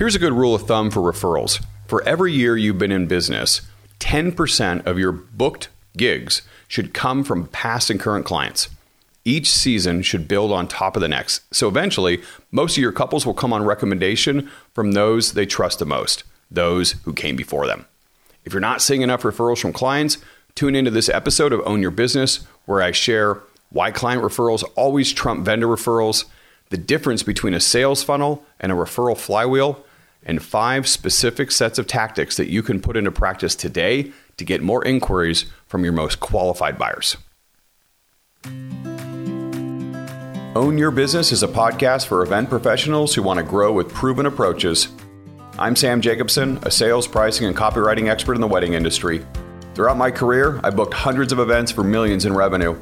Here's a good rule of thumb for referrals. For every year you've been in business, 10% of your booked gigs should come from past and current clients. Each season should build on top of the next. So eventually, most of your couples will come on recommendation from those they trust the most, those who came before them. If you're not seeing enough referrals from clients, tune into this episode of Own Your Business, where I share why client referrals always trump vendor referrals, the difference between a sales funnel and a referral flywheel and five specific sets of tactics that you can put into practice today to get more inquiries from your most qualified buyers. Own Your Business is a podcast for event professionals who want to grow with proven approaches. I'm Sam Jacobson, a sales, pricing, and copywriting expert in the wedding industry. Throughout my career, I've booked hundreds of events for millions in revenue.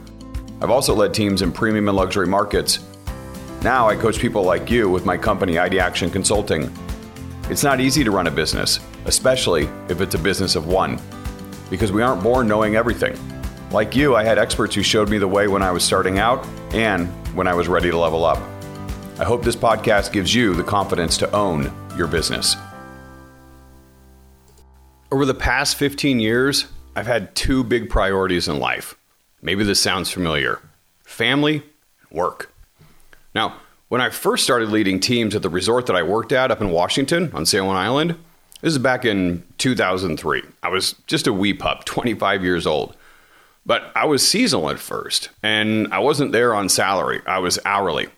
I've also led teams in premium and luxury markets. Now I coach people like you with my company, Ideaction Consulting. It's not easy to run a business, especially if it's a business of one, because we aren't born knowing everything. Like you, I had experts who showed me the way when I was starting out and when I was ready to level up. I hope this podcast gives you the confidence to own your business. Over the past 15 years, I've had two big priorities in life. Maybe this sounds familiar family, and work. Now, when I first started leading teams at the resort that I worked at up in Washington on San Juan Island, this is back in 2003. I was just a wee pup, 25 years old. But I was seasonal at first, and I wasn't there on salary, I was hourly.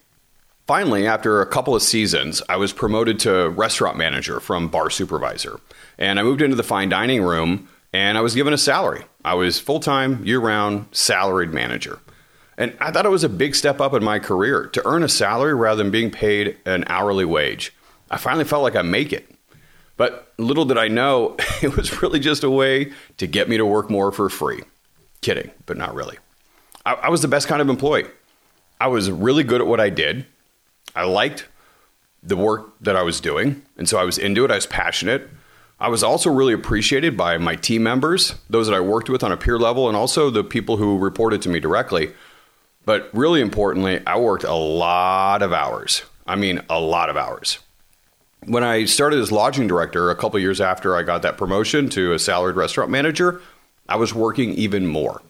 Finally, after a couple of seasons, I was promoted to restaurant manager from bar supervisor. And I moved into the fine dining room and I was given a salary. I was full time, year round, salaried manager. And I thought it was a big step up in my career to earn a salary rather than being paid an hourly wage. I finally felt like I make it. But little did I know, it was really just a way to get me to work more for free. Kidding, but not really. I, I was the best kind of employee. I was really good at what I did. I liked the work that I was doing. And so I was into it. I was passionate. I was also really appreciated by my team members, those that I worked with on a peer level, and also the people who reported to me directly. But really importantly, I worked a lot of hours. I mean, a lot of hours. When I started as lodging director a couple years after I got that promotion to a salaried restaurant manager, I was working even more.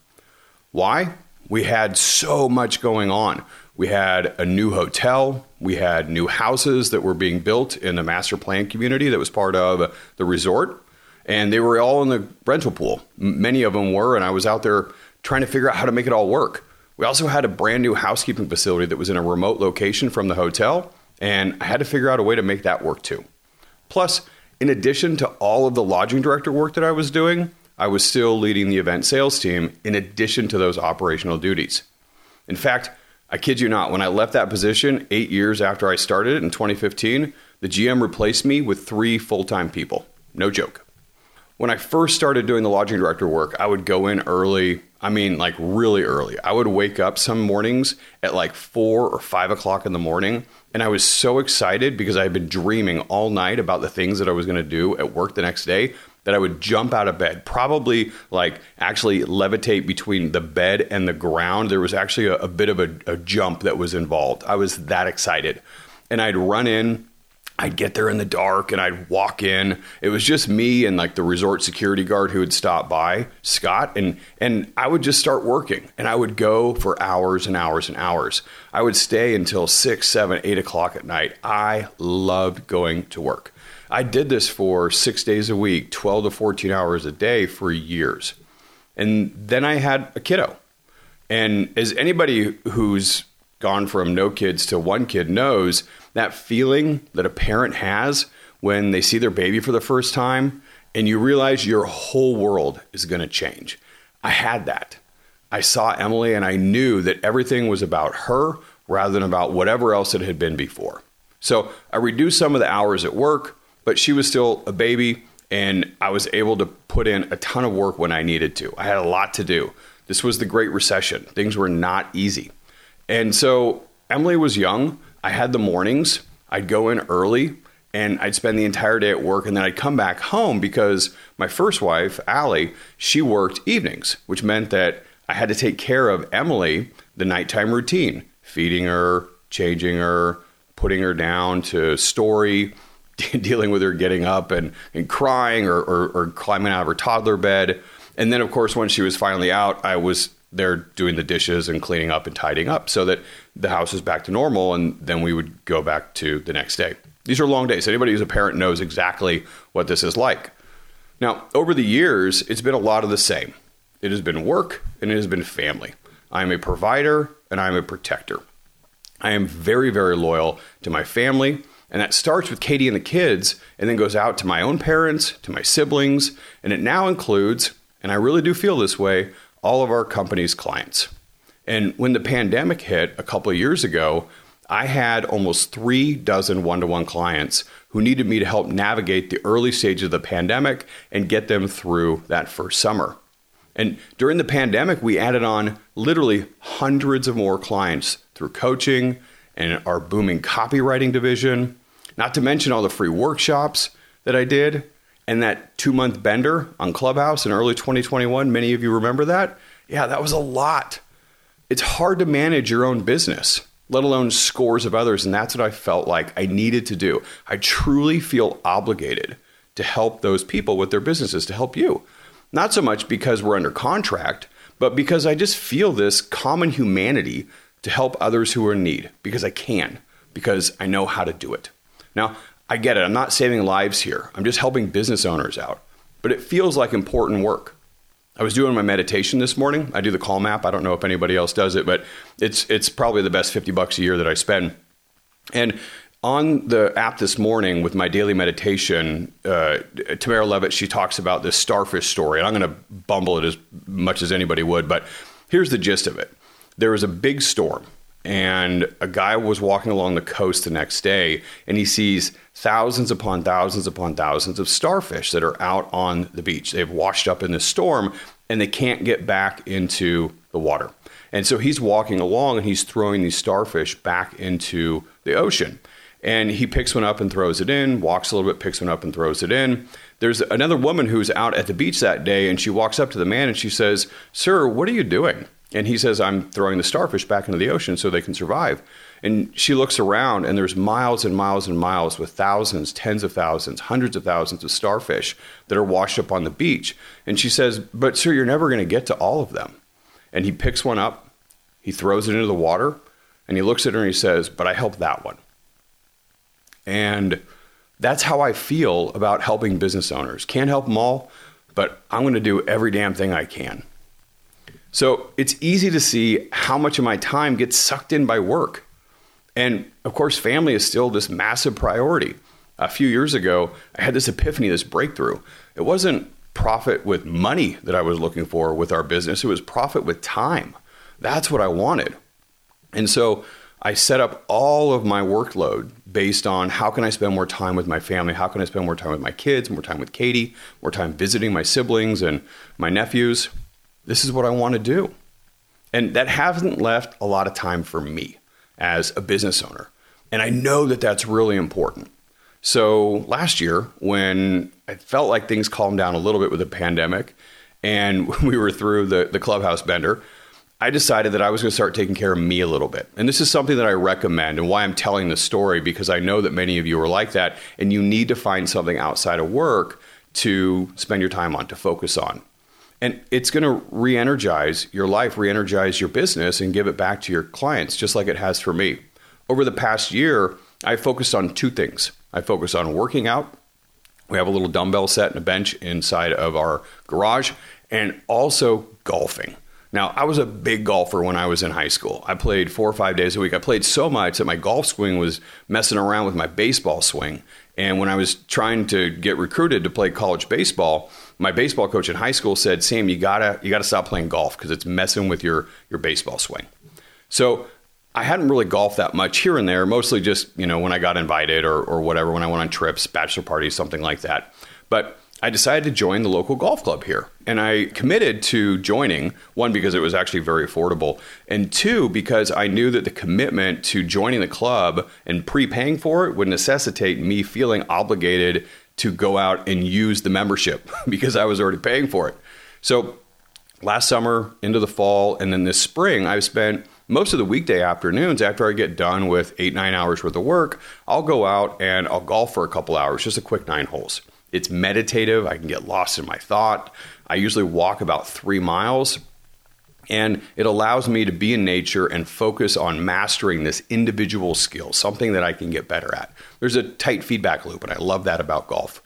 Why? We had so much going on. We had a new hotel, we had new houses that were being built in the master plan community that was part of the resort, and they were all in the rental pool. Many of them were, and I was out there trying to figure out how to make it all work. We also had a brand new housekeeping facility that was in a remote location from the hotel, and I had to figure out a way to make that work too. Plus, in addition to all of the lodging director work that I was doing, I was still leading the event sales team in addition to those operational duties. In fact, I kid you not, when I left that position eight years after I started it in 2015, the GM replaced me with three full time people. No joke. When I first started doing the lodging director work, I would go in early I mean, like really early. I would wake up some mornings at like four or five o'clock in the morning. And I was so excited because I had been dreaming all night about the things that I was going to do at work the next day that I would jump out of bed, probably like actually levitate between the bed and the ground. There was actually a, a bit of a, a jump that was involved. I was that excited. And I'd run in I'd get there in the dark and I'd walk in. It was just me and like the resort security guard who would stop by, Scott, and and I would just start working. And I would go for hours and hours and hours. I would stay until six, seven, eight o'clock at night. I loved going to work. I did this for six days a week, 12 to 14 hours a day for years. And then I had a kiddo. And as anybody who's gone from no kids to one kid knows, that feeling that a parent has when they see their baby for the first time and you realize your whole world is going to change. I had that. I saw Emily and I knew that everything was about her rather than about whatever else it had been before. So I reduced some of the hours at work, but she was still a baby and I was able to put in a ton of work when I needed to. I had a lot to do. This was the Great Recession. Things were not easy. And so Emily was young, I had the mornings. I'd go in early and I'd spend the entire day at work and then I'd come back home because my first wife, Allie, she worked evenings, which meant that I had to take care of Emily the nighttime routine, feeding her, changing her, putting her down to story, dealing with her getting up and, and crying or, or, or climbing out of her toddler bed. And then, of course, when she was finally out, I was there doing the dishes and cleaning up and tidying up so that the house is back to normal. And then we would go back to the next day. These are long days. Anybody who's a parent knows exactly what this is like. Now, over the years, it's been a lot of the same. It has been work and it has been family. I am a provider and I am a protector. I am very, very loyal to my family. And that starts with Katie and the kids and then goes out to my own parents, to my siblings, and it now includes, and I really do feel this way, all of our company's clients. And when the pandemic hit a couple of years ago, I had almost three dozen one to one clients who needed me to help navigate the early stages of the pandemic and get them through that first summer. And during the pandemic, we added on literally hundreds of more clients through coaching and our booming copywriting division, not to mention all the free workshops that I did and that two month bender on Clubhouse in early 2021. Many of you remember that. Yeah, that was a lot. It's hard to manage your own business, let alone scores of others. And that's what I felt like I needed to do. I truly feel obligated to help those people with their businesses, to help you. Not so much because we're under contract, but because I just feel this common humanity to help others who are in need because I can, because I know how to do it. Now, I get it. I'm not saving lives here. I'm just helping business owners out. But it feels like important work. I was doing my meditation this morning. I do the Calm app. I don't know if anybody else does it, but it's it's probably the best 50 bucks a year that I spend. And on the app this morning with my daily meditation, uh, Tamara Levitt, she talks about this starfish story. And I'm going to bumble it as much as anybody would, but here's the gist of it. There was a big storm, and a guy was walking along the coast the next day, and he sees thousands upon thousands upon thousands of starfish that are out on the beach. They've washed up in the storm, and they can't get back into the water. And so he's walking along and he's throwing these starfish back into the ocean. And he picks one up and throws it in, walks a little bit, picks one up and throws it in. There's another woman who's out at the beach that day, and she walks up to the man and she says, Sir, what are you doing? And he says, I'm throwing the starfish back into the ocean so they can survive. And she looks around, and there's miles and miles and miles with thousands, tens of thousands, hundreds of thousands of starfish that are washed up on the beach. And she says, But, sir, you're never going to get to all of them. And he picks one up, he throws it into the water, and he looks at her and he says, But I helped that one. And that's how I feel about helping business owners. Can't help them all, but I'm going to do every damn thing I can. So it's easy to see how much of my time gets sucked in by work. And of course, family is still this massive priority. A few years ago, I had this epiphany, this breakthrough. It wasn't profit with money that I was looking for with our business, it was profit with time. That's what I wanted. And so I set up all of my workload based on how can I spend more time with my family? How can I spend more time with my kids, more time with Katie, more time visiting my siblings and my nephews? This is what I want to do. And that hasn't left a lot of time for me as a business owner. And I know that that's really important. So last year, when I felt like things calmed down a little bit with the pandemic and we were through the, the clubhouse bender, I decided that I was going to start taking care of me a little bit. And this is something that I recommend and why I'm telling this story because I know that many of you are like that and you need to find something outside of work to spend your time on, to focus on. And it's going to re energize your life, re energize your business, and give it back to your clients, just like it has for me. Over the past year, I focused on two things. I focused on working out. We have a little dumbbell set and a bench inside of our garage, and also golfing. Now, I was a big golfer when I was in high school. I played four or five days a week. I played so much that my golf swing was messing around with my baseball swing. And when I was trying to get recruited to play college baseball, my baseball coach in high school said, "Sam, you gotta you gotta stop playing golf because it's messing with your your baseball swing." So I hadn't really golfed that much here and there, mostly just you know when I got invited or or whatever when I went on trips, bachelor parties, something like that. But I decided to join the local golf club here. And I committed to joining, one, because it was actually very affordable, and two, because I knew that the commitment to joining the club and prepaying for it would necessitate me feeling obligated to go out and use the membership because I was already paying for it. So last summer into the fall and then this spring, I've spent most of the weekday afternoons, after I get done with eight, nine hours worth of work, I'll go out and I'll golf for a couple hours, just a quick nine holes. It's meditative. I can get lost in my thought. I usually walk about three miles, and it allows me to be in nature and focus on mastering this individual skill, something that I can get better at. There's a tight feedback loop, and I love that about golf.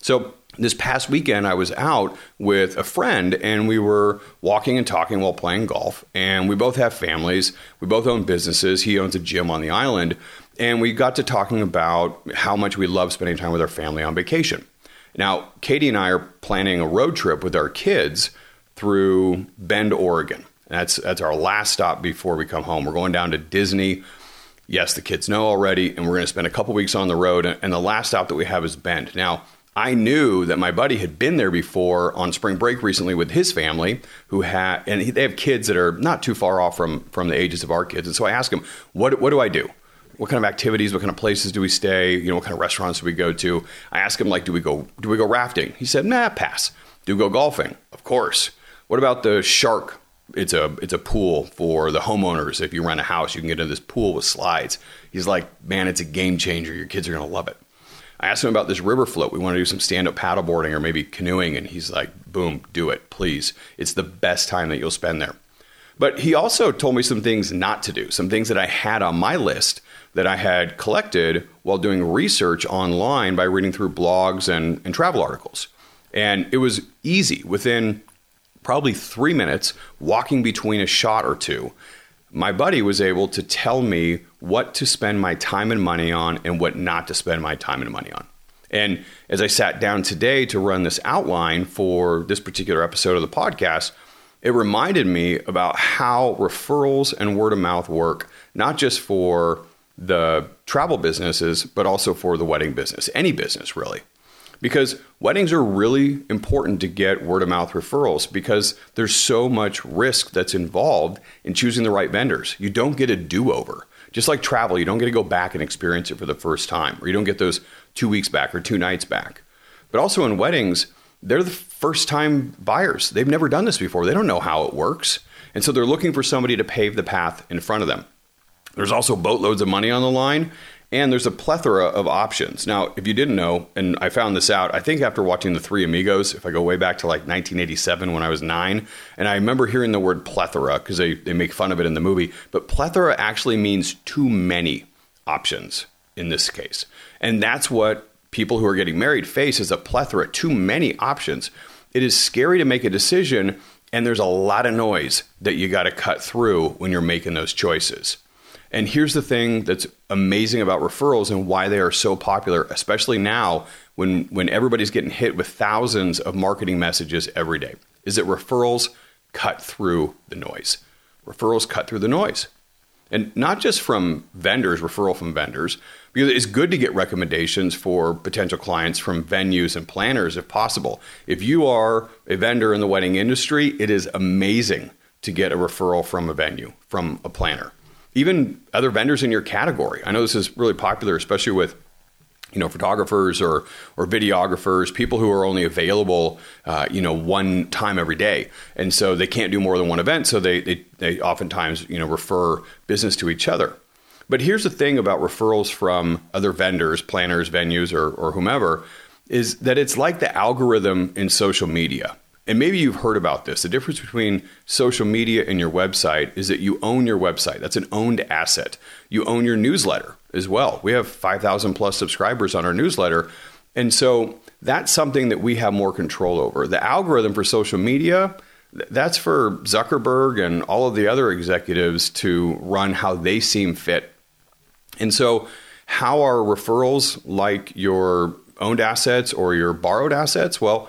So, this past weekend, I was out with a friend and we were walking and talking while playing golf. And we both have families, we both own businesses. He owns a gym on the island. And we got to talking about how much we love spending time with our family on vacation. Now, Katie and I are planning a road trip with our kids through Bend, Oregon. That's that's our last stop before we come home. We're going down to Disney. Yes, the kids know already, and we're going to spend a couple weeks on the road. And the last stop that we have is Bend. Now, I knew that my buddy had been there before on spring break recently with his family, who had and they have kids that are not too far off from from the ages of our kids. And so I asked him, "What what do I do? what kind of activities, what kind of places do we stay? You know, what kind of restaurants do we go to? I asked him like, do we go do we go rafting? He said, nah, pass. Do we go golfing? Of course. What about the SHARC? It's a it's a pool for the homeowners. If you rent a house, you can get into this pool with slides. He's like, man, it's a game changer. Your kids are gonna love it. I asked him about this river float. We want to do some stand up paddleboarding or maybe canoeing, and he's like, boom, do it, please. It's the best time that you'll spend there. But he also told me some things not to do, some things that I had on my list that I had collected while doing research online by reading through blogs and, and travel articles. And it was easy within probably three minutes, walking between a shot or two. My buddy was able to tell me what to spend my time and money on and what not to spend my time and money on. And as I sat down today to run this outline for this particular episode of the podcast, it reminded me about how referrals and word of mouth work, not just for the travel businesses, but also for the wedding business, any business really. Because weddings are really important to get word of mouth referrals because there's so much risk that's involved in choosing the right vendors. You don't get a do over. Just like travel, you don't get to go back and experience it for the first time, or you don't get those two weeks back or two nights back. But also in weddings, they're the first time buyers. They've never done this before, they don't know how it works. And so they're looking for somebody to pave the path in front of them. There's also boatloads of money on the line, and there's a plethora of options. Now, if you didn't know, and I found this out, I think after watching The Three Amigos, if I go way back to like 1987 when I was nine, and I remember hearing the word plethora because they, they make fun of it in the movie, but plethora actually means too many options in this case. And that's what people who are getting married face is a plethora, too many options. It is scary to make a decision, and there's a lot of noise that you got to cut through when you're making those choices. And here's the thing that's amazing about referrals and why they are so popular, especially now when, when everybody's getting hit with thousands of marketing messages every day, is that referrals cut through the noise. Referrals cut through the noise. And not just from vendors, referral from vendors, because it's good to get recommendations for potential clients from venues and planners if possible. If you are a vendor in the wedding industry, it is amazing to get a referral from a venue, from a planner even other vendors in your category. I know this is really popular, especially with you know photographers or or videographers, people who are only available uh, you know one time every day, and so they can't do more than one event. So they they, they oftentimes you know refer business to each other. But here's the thing about referrals from other vendors, planners, venues, or, or whomever, is that it's like the algorithm in social media and maybe you've heard about this. The difference between social media and your website is that you own your website. That's an owned asset. You own your newsletter as well. We have 5,000 plus subscribers on our newsletter. And so that's something that we have more control over. The algorithm for social media, that's for Zuckerberg and all of the other executives to run how they seem fit. And so, how are referrals like your owned assets or your borrowed assets? Well,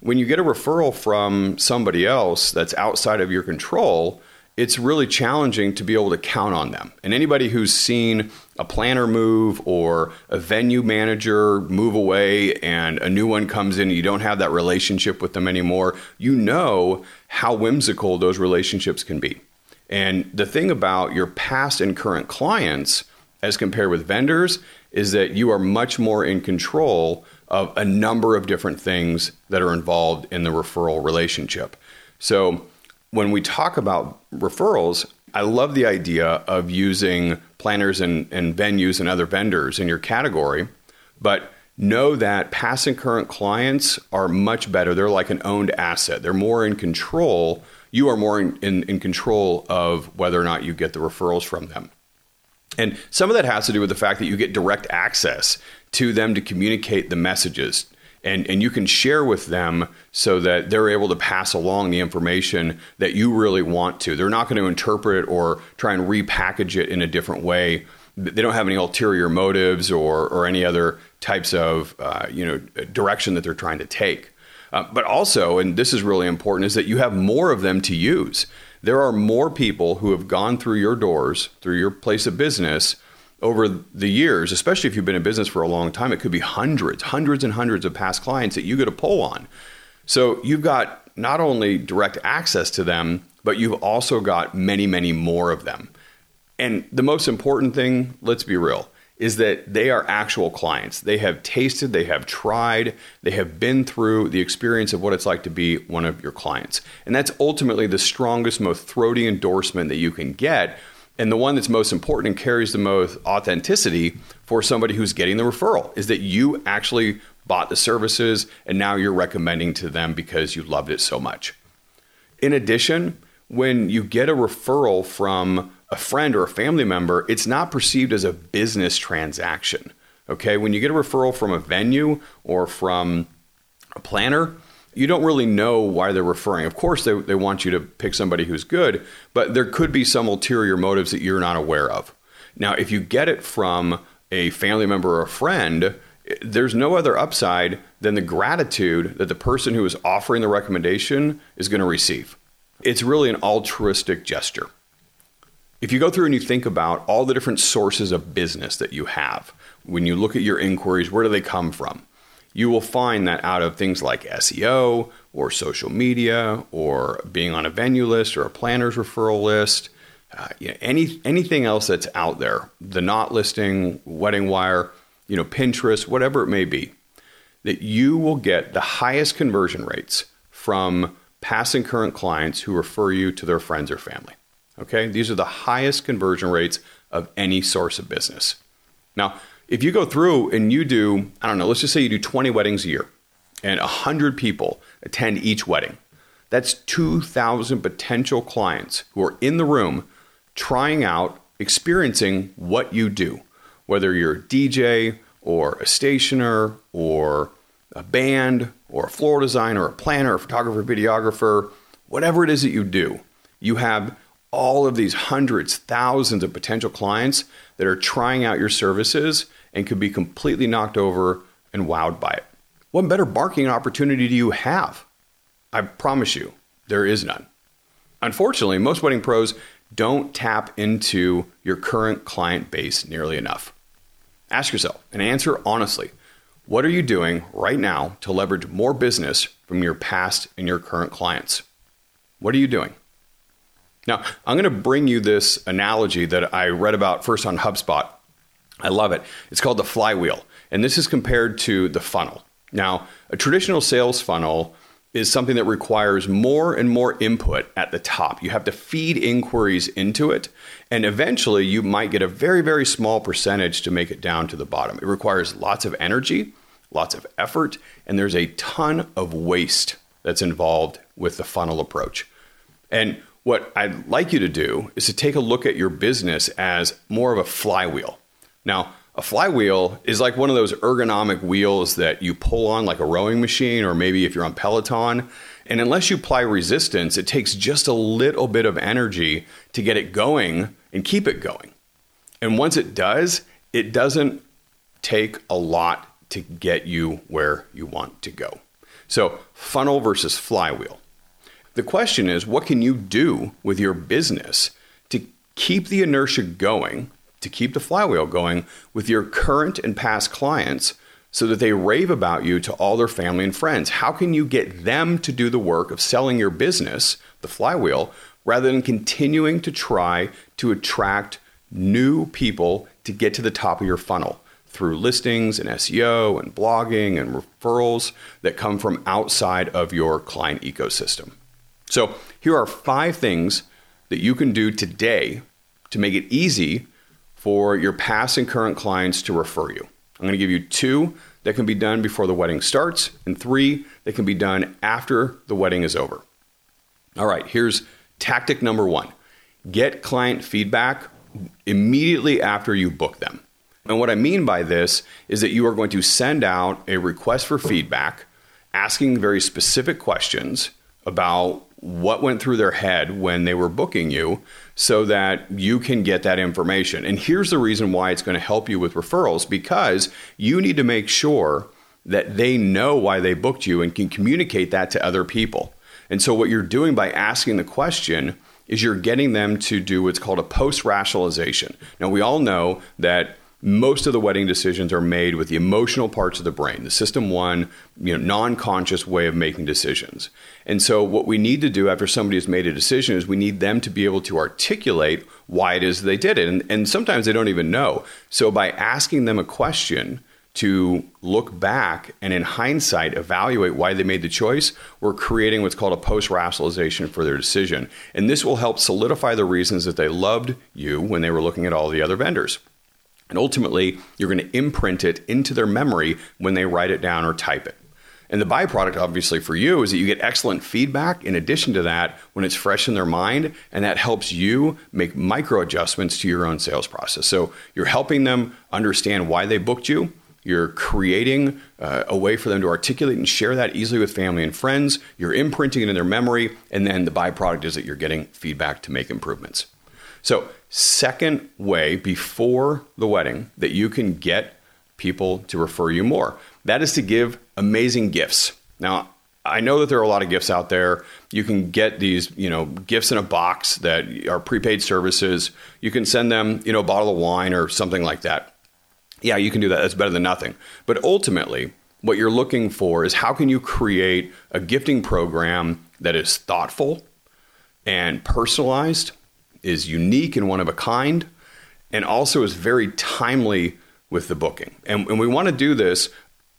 when you get a referral from somebody else that's outside of your control, it's really challenging to be able to count on them. And anybody who's seen a planner move or a venue manager move away and a new one comes in, and you don't have that relationship with them anymore, you know how whimsical those relationships can be. And the thing about your past and current clients as compared with vendors is that you are much more in control of a number of different things that are involved in the referral relationship. So, when we talk about referrals, I love the idea of using planners and, and venues and other vendors in your category, but know that past and current clients are much better. They're like an owned asset, they're more in control. You are more in, in, in control of whether or not you get the referrals from them. And some of that has to do with the fact that you get direct access to them to communicate the messages and, and you can share with them so that they're able to pass along the information that you really want to. They're not going to interpret or try and repackage it in a different way. They don't have any ulterior motives or, or any other types of uh, you know direction that they're trying to take. Uh, but also, and this is really important, is that you have more of them to use. There are more people who have gone through your doors, through your place of business, over the years, especially if you've been in business for a long time, it could be hundreds, hundreds and hundreds of past clients that you get a pull on. So you've got not only direct access to them, but you've also got many, many more of them. And the most important thing, let's be real, is that they are actual clients. They have tasted, they have tried, they have been through the experience of what it's like to be one of your clients. And that's ultimately the strongest, most throaty endorsement that you can get and the one that's most important and carries the most authenticity for somebody who's getting the referral is that you actually bought the services and now you're recommending to them because you loved it so much. In addition, when you get a referral from a friend or a family member, it's not perceived as a business transaction. Okay, when you get a referral from a venue or from a planner, you don't really know why they're referring. Of course, they, they want you to pick somebody who's good, but there could be some ulterior motives that you're not aware of. Now, if you get it from a family member or a friend, there's no other upside than the gratitude that the person who is offering the recommendation is going to receive. It's really an altruistic gesture. If you go through and you think about all the different sources of business that you have, when you look at your inquiries, where do they come from? you will find that out of things like SEO or social media or being on a venue list or a planner's referral list, uh, you know, any anything else that's out there, the Knot listing, WeddingWire, you know, Pinterest, whatever it may be, that you will get the highest conversion rates from past and current clients who refer you to their friends or family. Okay, these are the highest conversion rates of any source of business. Now, if you go through and you do, I don't know, let's just say you do 20 weddings a year and 100 people attend each wedding, that's 2,000 potential clients who are in the room trying out, experiencing what you do, whether you're a DJ or a stationer or a band or a floor designer, a planner, a photographer, videographer, whatever it is that you do. You have all of these hundreds, thousands of potential clients that are trying out your services and could be completely knocked over and wowed by it. What better marketing opportunity do you have? I promise you, there is none. Unfortunately, most wedding pros don't tap into your current client base nearly enough. Ask yourself and answer honestly what are you doing right now to leverage more business from your past and your current clients? What are you doing? Now, I'm going to bring you this analogy that I read about first on HubSpot I love it. It's called the flywheel, and this is compared to the funnel. Now, a traditional sales funnel is something that requires more and more input at the top. You have to feed inquiries into it, and eventually you might get a very, very small percentage to make it down to the bottom. It requires lots of energy, lots of effort, and there's a ton of waste that's involved with the funnel approach. And what I'd like you to do is to take a look at your business as more of a flywheel. Now, a flywheel is like one of those ergonomic wheels that you pull on like a rowing machine, or maybe if you're on Peloton. And unless you apply resistance, it takes just a little bit of energy to get it going and keep it going. And once it does, it doesn't take a lot to get you where you want to go. So, funnel versus flywheel. The question is what can you do with your business to keep the inertia going to keep the flywheel going with your current and past clients so that they rave about you to all their family and friends? How can you get them to do the work of selling your business, the flywheel, rather than continuing to try to attract new people to get to the top of your funnel? Through listings and SEO and blogging and referrals that come from outside of your client ecosystem. So, here are five things that you can do today to make it easy for your past and current clients to refer you. I'm going to give you two that can be done before the wedding starts, and three that can be done after the wedding is over. All right, here's tactic number one get client feedback immediately after you book them. And what I mean by this is that you are going to send out a request for feedback asking very specific questions about what went through their head when they were booking you so that you can get that information. And here's the reason why it's going to help you with referrals because you need to make sure that they know why they booked you and can communicate that to other people. And so, what you're doing by asking the question is you're getting them to do what's called a post rationalization. Now, we all know that most of the wedding decisions are made with the emotional parts of the brain, the system one, you know, non-conscious way of making decisions. And so what we need to do after somebody has made a decision is we need them to be able to articulate why it is they did it. And, and sometimes they don't even know. So by asking them a question to look back and in hindsight evaluate why they made the choice, we're creating what's called a post rationalization for their decision. And this will help solidify the reasons that they loved you when they were looking at all the other vendors. And ultimately, you're going to imprint it into their memory when they write it down or type it. And the byproduct, obviously, for you is that you get excellent feedback in addition to that when it's fresh in their mind, and that helps you make micro adjustments to your own sales process. So you're helping them understand why they booked you. You're creating uh, a way for them to articulate and share that easily with family and friends. You're imprinting it in their memory, and then the byproduct is that you're getting feedback to make improvements. So, second way before the wedding that you can get people to refer you more that is to give amazing gifts. Now, I know that there are a lot of gifts out there. You can get these, you know, gifts in a box that are prepaid services. You can send them, you know, a bottle of wine or something like that. Yeah, you can do that. That's better than nothing. But ultimately, what you're looking for is how can you create a gifting program that is thoughtful and personalized is unique and one of a kind, and also is very timely with the booking. And, and we want to do this,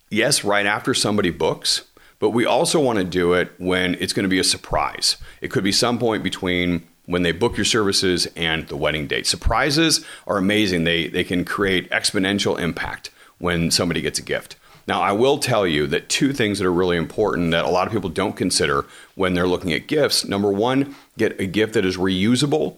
yes, right after somebody books, but we also want to do it when it's going to be a surprise. It could be some point between when they book your services and the wedding date. Surprises are amazing. They they can create exponential impact when somebody gets a gift. Now, I will tell you that two things that are really important that a lot of people don't consider when they're looking at gifts. Number one, get a gift that is reusable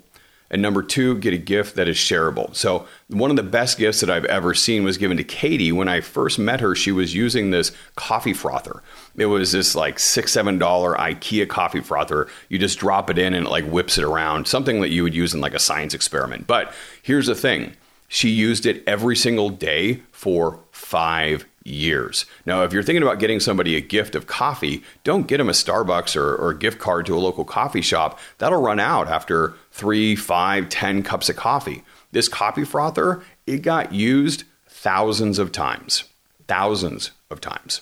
and number two, get a gift that is shareable. So, one of the best gifts that I've ever seen was given to Katie. When I first met her, she was using this coffee frother. It was this like six, seven dollar IKEA coffee frother. You just drop it in and it like whips it around, something that you would use in like a science experiment. But here's the thing she used it every single day for five years. Now, if you're thinking about getting somebody a gift of coffee, don't get them a Starbucks or, or, a gift card to a local coffee shop. That'll run out after three, five, ten cups of coffee. This coffee frother, it got used thousands of times, thousands of times,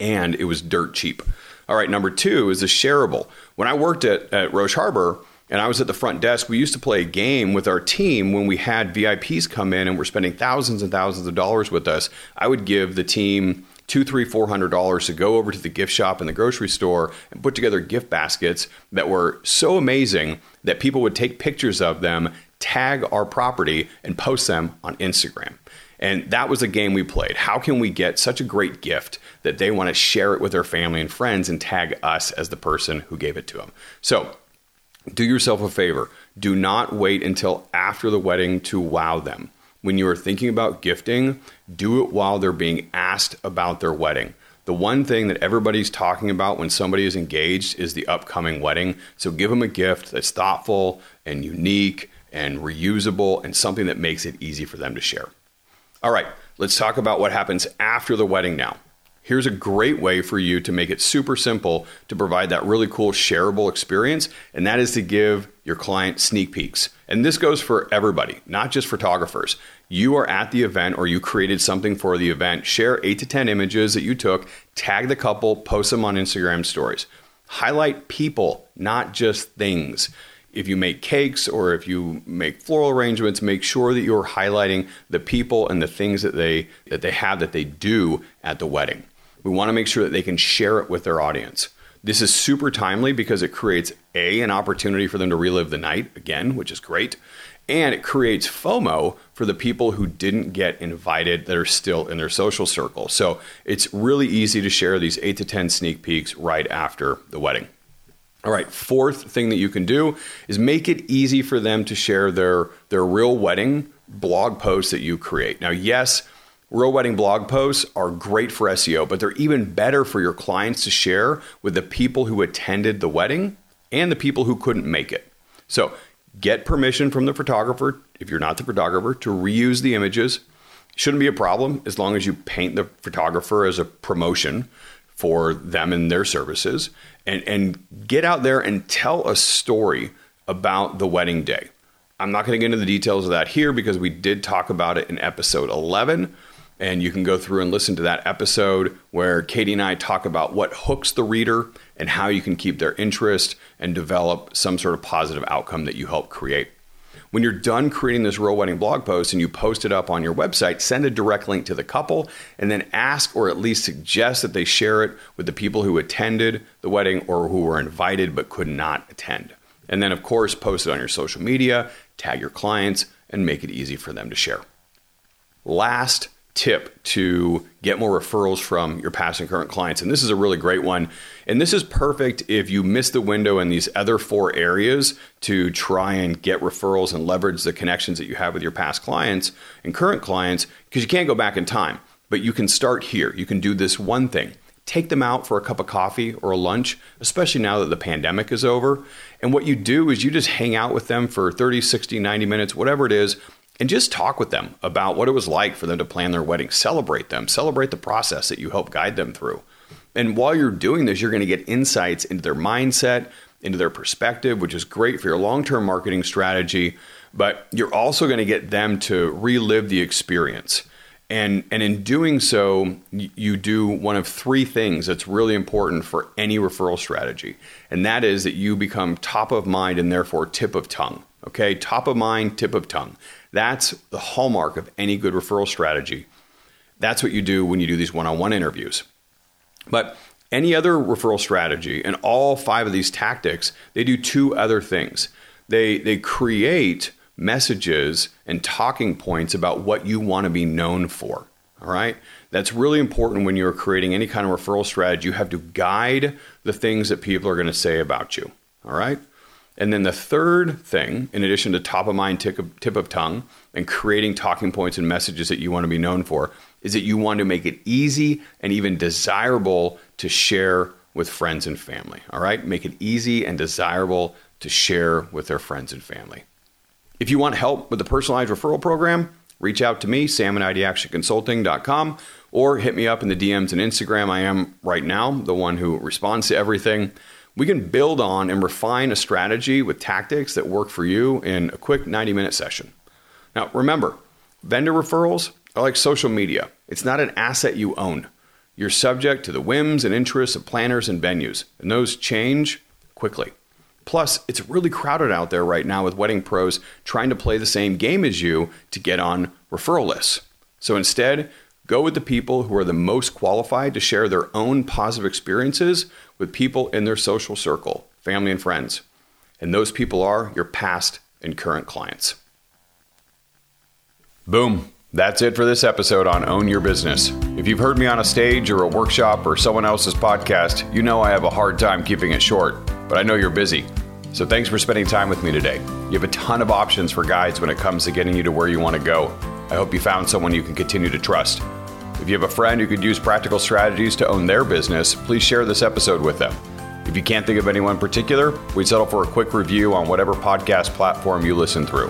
and it was dirt cheap. All right, number two is the shareable. When I worked at, at Roche Harbor, and I was at the front desk. We used to play a game with our team when we had VIPs come in and were spending thousands and thousands of dollars with us. I would give the team two, three, four hundred dollars to go over to the gift shop in the grocery store and put together gift baskets that were so amazing that people would take pictures of them, tag our property, and post them on Instagram. And that was a game we played. How can we get such a great gift that they want to share it with their family and friends and tag us as the person who gave it to them? So do yourself a favor. Do not wait until after the wedding to wow them. When you are thinking about gifting, do it while they're being asked about their wedding. The one thing that everybody's talking about when somebody is engaged is the upcoming wedding. So give them a gift that's thoughtful and unique and reusable and something that makes it easy for them to share. All right, let's talk about what happens after the wedding now. Here's a great way for you to make it super simple to provide that really cool shareable experience, and that is to give your client sneak peeks. And this goes for everybody, not just photographers. You are at the event or you created something for the event. Share eight to 10 images that you took, tag the couple, post them on Instagram stories. Highlight people, not just things if you make cakes or if you make floral arrangements, make sure that you're highlighting the people and the things that they that they have that they do at the wedding. We want to make sure that they can share it with their audience. This is super timely because it creates A, an opportunity for them to relive the night again, which is great. And it creates FOMO for the people who didn't get invited that are still in their social circle. So it's really easy to share these eight to 10 sneak peeks right after the wedding. All right, fourth thing that you can do is make it easy for them to share their, their real wedding blog post that you create. Now, yes, real wedding blog posts are great for SEO, but they're even better for your clients to share with the people who attended the wedding and the people who couldn't make it. So get permission from the photographer, if you're not the photographer, to reuse the images. Shouldn't be a problem as long as you paint the photographer as a promotion for them and their services and, and get out there and tell a story about the wedding day. I'm not going to get into the details of that here because we did talk about it in episode 11. And you can go through and listen to that episode where Katie and I talk about what hooks the reader and how you can keep their interest and develop some sort of positive outcome that you help create. When you're done creating this real wedding blog post and you post it up on your website, send a direct link to the couple and then ask or at least suggest that they share it with the people who attended the wedding or who were invited but could not attend. And then, of course, post it on your social media, tag your clients, and make it easy for them to share. Last tip to get more referrals from your past and current clients. And this is a really great one. And this is perfect if you miss the window in these other four areas to try and get referrals and leverage the connections that you have with your past clients and current clients because you can't go back in time. But you can start here. You can do this one thing. Take them out for a cup of coffee or a lunch, especially now that the pandemic is over. And what you do is you just hang out with them for 30, 60, 90 minutes, whatever it is, and just talk with them about what it was like for them to plan their wedding. Celebrate them, celebrate the process that you help guide them through. And while you're doing this, you're going to get insights into their mindset, into their perspective, which is great for your long term marketing strategy. But you're also going to get them to relive the experience. And, and in doing so, you do one of three things that's really important for any referral strategy. And that is that you become top of mind and therefore tip of tongue. Okay, top of mind, tip of tongue. That's the hallmark of any good referral strategy. That's what you do when you do these one on one interviews. But any other referral strategy and all five of these tactics, they do two other things. They, they create messages and talking points about what you want to be known for. All right. That's really important when you're creating any kind of referral strategy. You have to guide the things that people are going to say about you. All right. And then the third thing, in addition to top of mind, tip of, tip of tongue, and creating talking points and messages that you want to be known for, is that you want to make it easy and even desirable to share with friends and family. All right? Make it easy and desirable to share with their friends and family. If you want help with the personalized referral program, reach out to me, ideactionconsulting.com, or hit me up in the DMs and Instagram. I am right now the one who responds to everything we can build on and refine a strategy with tactics that work for you in a quick 90 minute session. Now, remember, vendor referrals are like social media, it's not an asset you own. You're subject to the whims and interests of planners and venues, and those change quickly. Plus, it's really crowded out there right now with wedding pros trying to play the same game as you to get on referral lists. So instead, Go with the people who are the most qualified to share their own positive experiences with people in their social circle, family and friends. And those people are your past and current clients. Boom. That's it for this episode on Own Your Business. If you've heard me on a stage or a workshop or someone else's podcast, you know I have a hard time keeping it short, but I know you're busy. So thanks for spending time with me today. You have a ton of options for guides when it comes to getting you to where you want to go. I hope you found someone you can continue to trust. If you have a friend who could use practical strategies to own their business, please share this episode with them. If you can't think of anyone in particular, we'd settle for a quick review on whatever podcast platform you listen through.